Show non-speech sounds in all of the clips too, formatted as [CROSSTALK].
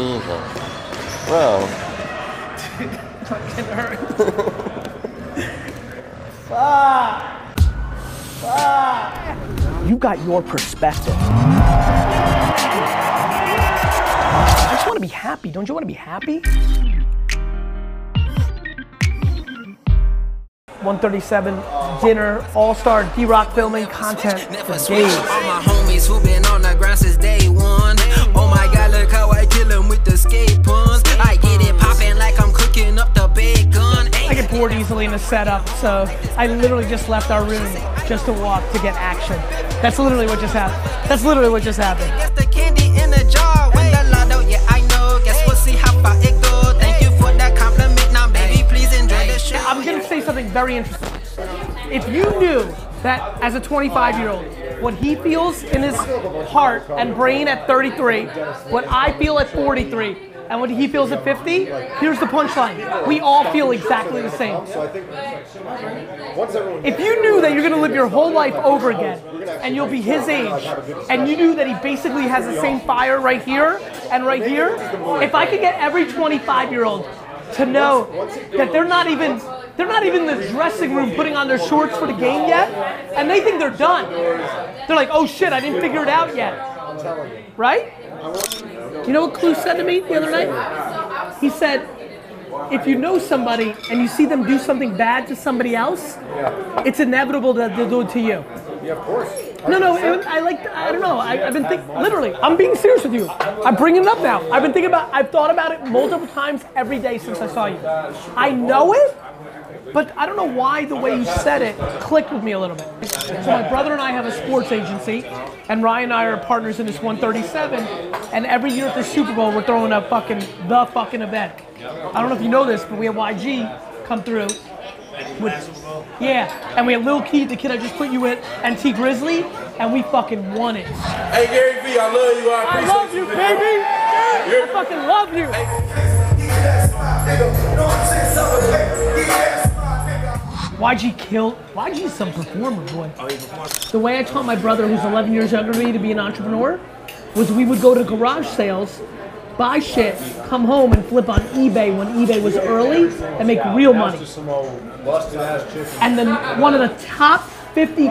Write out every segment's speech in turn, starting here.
Jesus. Bro. Fucking hurt. Fuck. Fuck. You got your perspective. I just want to be happy. Don't you want to be happy? 137 dinner, all star D Rock filming content for days. Easily in so I literally just left our room just to walk to get action. That's literally what just happened. That's literally what just happened. Guess the candy in the jar. When the lotto, yeah, I know. Guess we'll see how far it go. Thank you for that compliment. Now, baby, please enjoy the show. I'm gonna say something very interesting. If you knew that as a 25 year old, what he feels in his heart and brain at 33, what I feel at 43, and what he feels at 50, here's the punchline. We all feel exactly the same. If you knew that you're gonna live your whole life over again, and you'll be his age, and you knew that he basically has the same fire right here and right here, if I could get every 25 year old to know that they're not even they're not even in the dressing room putting on their shorts for the game yet, and they think they're done. They're like, oh shit, I didn't figure it out yet. Right? You know what Clue said to me the other night? He said, if you know somebody and you see them do something bad to somebody else, it's inevitable that they'll do it to you. Yeah, of course. No, no, it, I like, I don't know. I, I've been thinking, literally, I'm being serious with you. I'm bringing it up now. I've been thinking about, I've thought about it multiple times every day since I saw you. I know it, but I don't know why the way you said it clicked with me a little bit. So my brother and I have a sports agency, and Ryan and I are partners in this 137, and every year at the Super Bowl, we're throwing a fucking, the fucking event. I don't know if you know this, but we have YG come through. With, yeah, and we have Lil Keith, the kid I just put you with, and Tee Grizzley, and we fucking won it. Hey, Gary Vee, I love you. I I love you, baby. I fucking love you. YG killed. YG's some performer, boy. Oh, the way I taught my brother, who's 11 years younger than me, to be an entrepreneur, was we would go to garage sales, buy shit, come home and flip on eBay when eBay was early and make real money. And then one of the top 50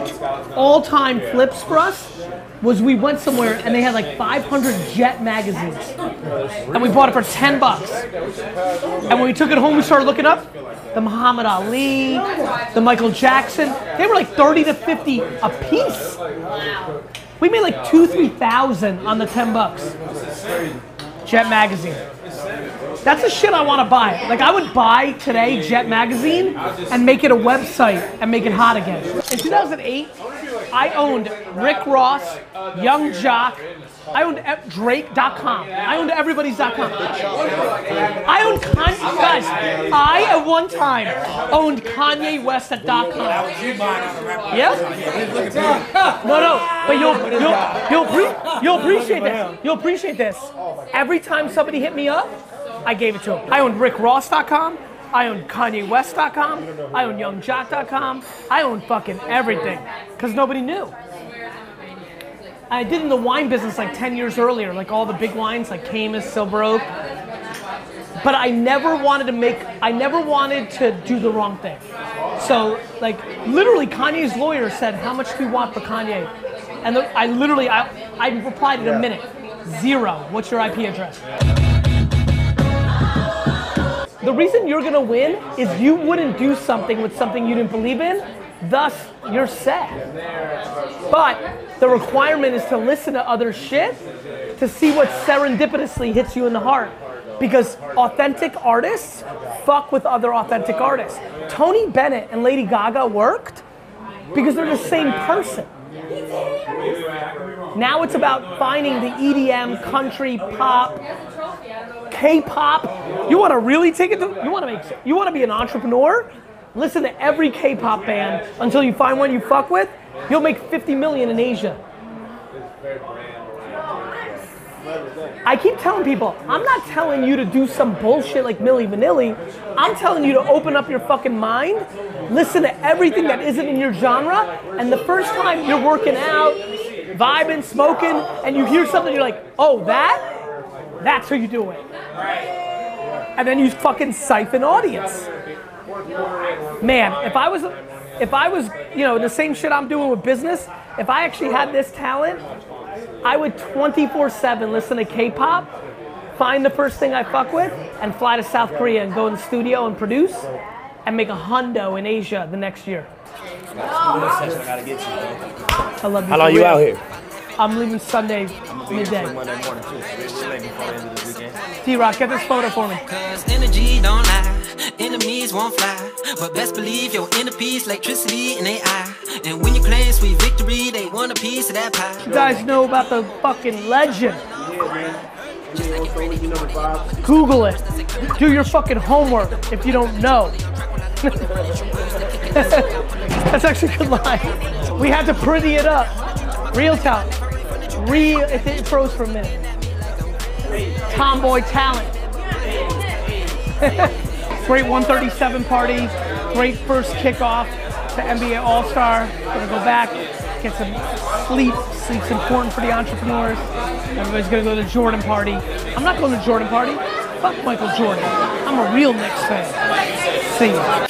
all-time flips for us was we went somewhere and they had like 500 Jet magazines, and we bought it for 10 bucks. And when we took it home, we started looking up the Muhammad Ali, the Michael Jackson. They were like 30 to 50 a piece. We made like two, three thousand on the 10 bucks. Jet magazine. That's the shit I want to buy. Like I would buy today Jet magazine and make it a website and make it hot again. In 2008, I owned Rick Ross, Yung Joc. I owned Drake.com. I owned everybody's.com. I owned Kanye. Guys, I at one time owned Kanye West at .com. Yeah? No, no. But you'll you'll you'll, you'll appreciate this. You'll appreciate this. Every time somebody hit me up, I gave it to him. I owned RickRoss.com. I owned KanyeWest.com. I owned YungJoc.com. I owned fucking everything because nobody knew. I did in the wine business like 10 years earlier, like all the big wines like Caymus, Silver Oak. But I never wanted to make, I never wanted to do the wrong thing. So, like, literally, Kanye's lawyer said, How much do you want for Kanye? And the, I literally, I, I replied in a minute Zero. What's your IP address? The reason you're gonna win is you wouldn't do something with something you didn't believe in, thus, you're set. But the requirement is to listen to other shit to see what serendipitously hits you in the heart. Because authentic artists fuck with other authentic artists. Tony Bennett and Lady Gaga worked because they're the same person. Now it's about finding the EDM, country, pop, K-pop. You want to really take it to, you want to make you want to be an entrepreneur? Listen to every K-pop band until you find one you fuck with. You'll make 50 million in Asia. I keep telling people, I'm not telling you to do some bullshit like Milli Vanilli. I'm telling you to open up your fucking mind, listen to everything that isn't in your genre, and the first time you're working out, vibing, smoking, and you hear something, you're like, oh, that? That's how you do it. And then you fucking siphon audience. Man, if I was, if I was, you know, the same shit I'm doing with business, if I actually had this talent, I would 24/7 listen to K-pop, find the first thing I fuck with, and fly to South Korea and go in the studio and produce, and make a hundo in Asia the next year. I love you. How long you out here? I'm leaving Sunday midday. Monday morning too. So we're before the end of this weekend. D-Rock, get this photo for me. Enemies won't fly. But best believe your inner peace, electricity in eye. And when you claim sweet victory, they want a piece of that pie. You guys know about the fucking legend. Google it. Do your fucking homework if you don't know. [LAUGHS] That's actually a good line. We had to pretty it up. Real talent. Real. It froze for a minute. Tomboy talent. [LAUGHS] Great 137 party. Great first kickoff to NBA All Star. Gonna go back, get some sleep. Sleep's important for the entrepreneurs. Everybody's gonna go to the Jordan party. I'm not going to the Jordan party. Fuck Michael Jordan. I'm a real Knicks fan. See ya.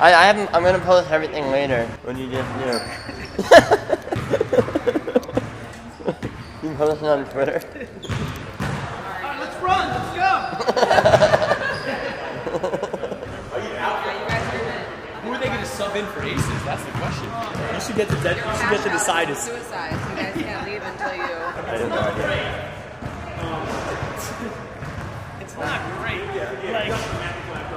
I, I haven't. I'm gonna post everything later when you just you know. you post it on Twitter. Alright, let's run. Let's go. Are you out? Who are they going to sub in for aces? That's the question. You should get to de- you should get to decide. Is Suicide. You guys can't leave until you. I didn't know idea. It's not great. Like,